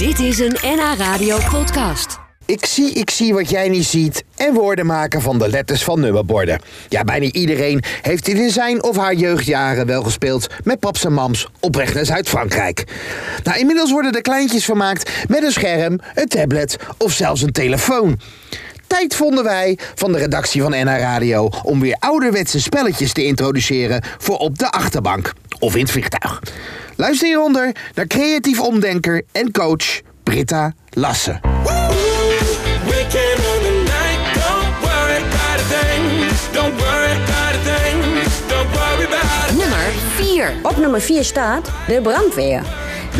Dit is een NH Radio podcast. Ik zie, ik zie wat jij niet ziet. En woorden maken van de letters van nummerborden. Ja, bijna iedereen heeft dit in zijn of haar jeugdjaren wel gespeeld met paps en mams op weg naar Zuid-Frankrijk. Nou, inmiddels worden de kleintjes vermaakt met een scherm, een tablet of zelfs een telefoon. Tijd vonden wij van de redactie van NH Radio om weer ouderwetse spelletjes te introduceren voor op de achterbank of in het vliegtuig. Luister hieronder naar creatief omdenker en coach Britta Lassen. Nummer 4. Op nummer 4 staat de brandweer.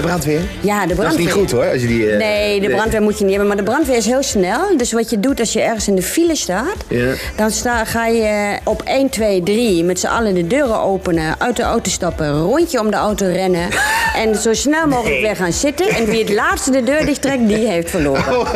De brandweer? Ja, de brandweer. Dat is niet goed hoor, als je die... eh, Nee, de brandweer moet je niet hebben. Maar de brandweer is heel snel. Dus wat je doet als je ergens in de file staat... Ja. dan sta, ga je op 1, 2, 3 met z'n allen de deuren openen... uit de auto stappen, rondje om de auto rennen... en zo snel mogelijk Nee. weer gaan zitten. En wie het laatste de deur dicht trekt, die heeft verloren. Oh,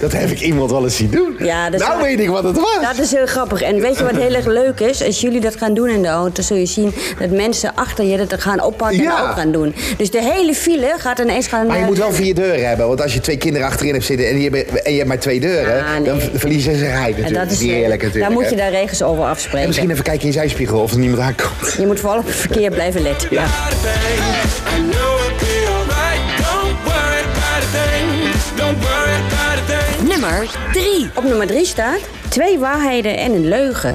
dat heb ik iemand wel eens zien doen. Ja, dat nou wel- weet ik wat het was. Dat is heel grappig. En weet je wat heel erg leuk is? Als jullie dat gaan doen in de auto, zul je zien dat mensen achter je dat gaan oppakken Ja. en ook gaan doen. Dus de hele file gaat ineens gaan. Maar je eh, moet wel vier deuren hebben. Want als je twee kinderen achterin hebt zitten en je, hebt- en je hebt maar twee deuren... Ah, nee. dan verliezen ze rij natuurlijk. en dat is, eh, eerlijk natuurlijk. Daar moet je daar regels over En afspreken. misschien even kijken in je zijspiegel of er niemand aankomt. Je moet vooral op het verkeer blijven letten. Ja. Nummer 3. Op nummer 3 staat twee waarheden en een leugen.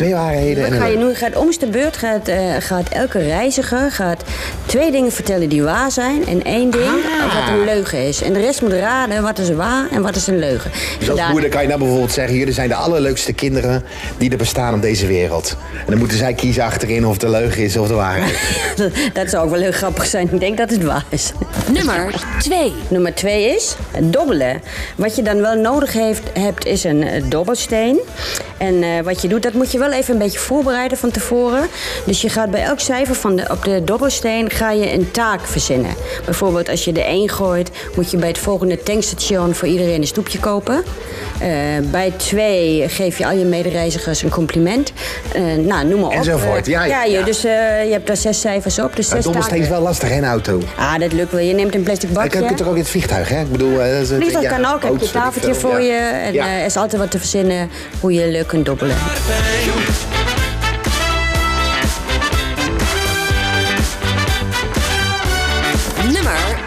Twee waarheden Wat een ga je nu? Gaat om de beurt gaat, eh, gaat elke reiziger gaat twee dingen vertellen die waar zijn en één ding Ah. wat een leugen is. En de rest moet raden wat is waar en wat is een leugen. Dus als Daar- moeder kan je nou bijvoorbeeld zeggen... jullie zijn de allerleukste kinderen die er bestaan op deze wereld. En dan moeten zij kiezen achterin of het de leugen is of de waarheid. Dat zou ook wel heel grappig zijn. Ik denk dat het waar is. Nummer 2. Nummer twee is het dobbelen. Wat je dan wel nodig heeft, hebt, is een eh, dobbelsteen. En eh, wat je doet, dat moet je wel even een beetje voorbereiden van tevoren. Dus je gaat bij elk cijfer van de, op de dobbelsteen ga je een taak verzinnen. Bijvoorbeeld als je de 1 gooit, moet je bij het volgende tankstation voor iedereen een stoepje kopen. Eh, bij 2 geef je al je medereizigers een compliment. Eh, nou, noem maar op. Enzovoort. Eh, Ja, ja, je, ja. dus eh, je hebt daar zes cijfers op. Dus zes dobbelsteen is taken. wel lastig, hè, een auto. Ah, dat lukt wel. Je neemt een plastic bakje. je kunt toch ook in het vliegtuig, hè? Ik bedoel... eh, dat is het- Vliegtuig ja, kan ook. Heb je tafeltje voor Ja. je. En Ja. eh, er is altijd wat te verzinnen hoe je leuk kunt dobbelen. Nummer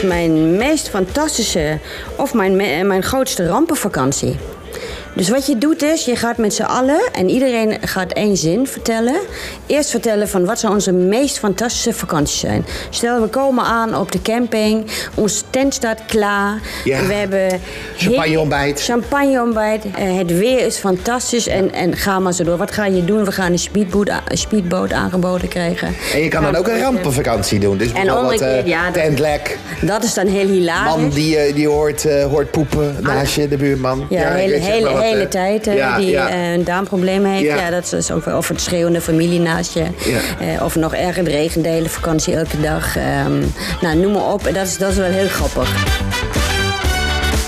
1. Mijn meest fantastische of mijn, me- mijn grootste rampenvakantie. Dus wat je doet is, je gaat met z'n allen en iedereen gaat één zin vertellen. Eerst vertellen van wat zou onze meest fantastische vakantie zijn. Stel, we komen aan op de camping, onze tent staat klaar. Ja. We hebben Champagneontbijt. Champagneontbijt. Eh, het weer is fantastisch en, en ga maar zo door. Wat ga je doen? We gaan een speedboot, een speedboot aangeboden krijgen. En je kan dan ook een rampenvakantie doen. Dus bijvoorbeeld omgekeerd, eh, ja, dat- tentlek. Dat is dan heel hilarisch. Man die, eh, die hoort, hoort poepen naast je, de buurman. Ah. Ja, de hele, hele, wat, hele tijd ja, die ja. een darmprobleem heeft. Ja. Ja. dat is ook. Of het schreeuwende familie naast je. Ja. Of nog erger, de hele vakantie elke dag. Ehm, nou, noem maar op. Dat is, dat is wel heel grappig.